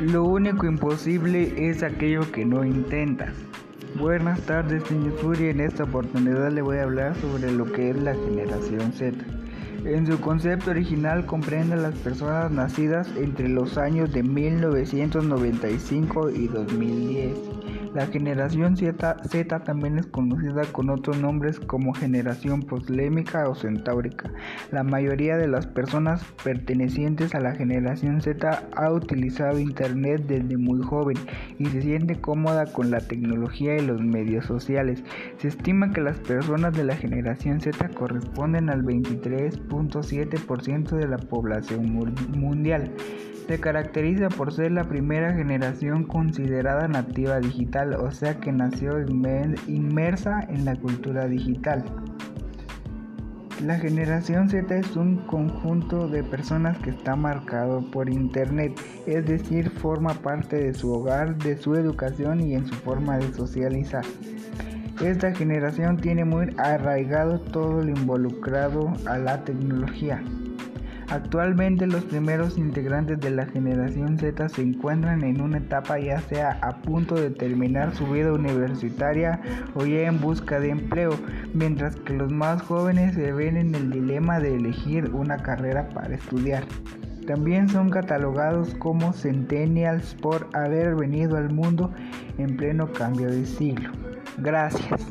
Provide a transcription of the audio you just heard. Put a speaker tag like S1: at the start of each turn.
S1: Lo único imposible es aquello que no intentas. Buenas tardes, señor Fury. En esta oportunidad le voy a hablar sobre lo que es la generación Z. En su concepto original comprende a las personas nacidas entre los años de 1995 y 2010. La generación Z, también es conocida con otros nombres como generación poslémica o centáurica. La mayoría de las personas pertenecientes a la generación Z ha utilizado Internet desde muy joven y se siente cómoda con la tecnología y los medios sociales. Se estima que las personas de la generación Z corresponden al 23.7% de la población mundial. Se caracteriza por ser la primera generación considerada nativa o sea que nació inmersa en la cultura digital. La generación Z es un conjunto de personas que está marcado por Internet, es decir, forma parte de su hogar, de su educación y en su forma de socializar. Esta generación tiene muy arraigado todo lo involucrado a la tecnología. Actualmente los primeros integrantes de la generación Z se encuentran en una etapa ya sea a punto de terminar su vida universitaria o ya en busca de empleo, mientras que los más jóvenes se ven en el dilema de elegir una carrera para estudiar. También son catalogados como centennials por haber venido al mundo en pleno cambio de siglo. Gracias.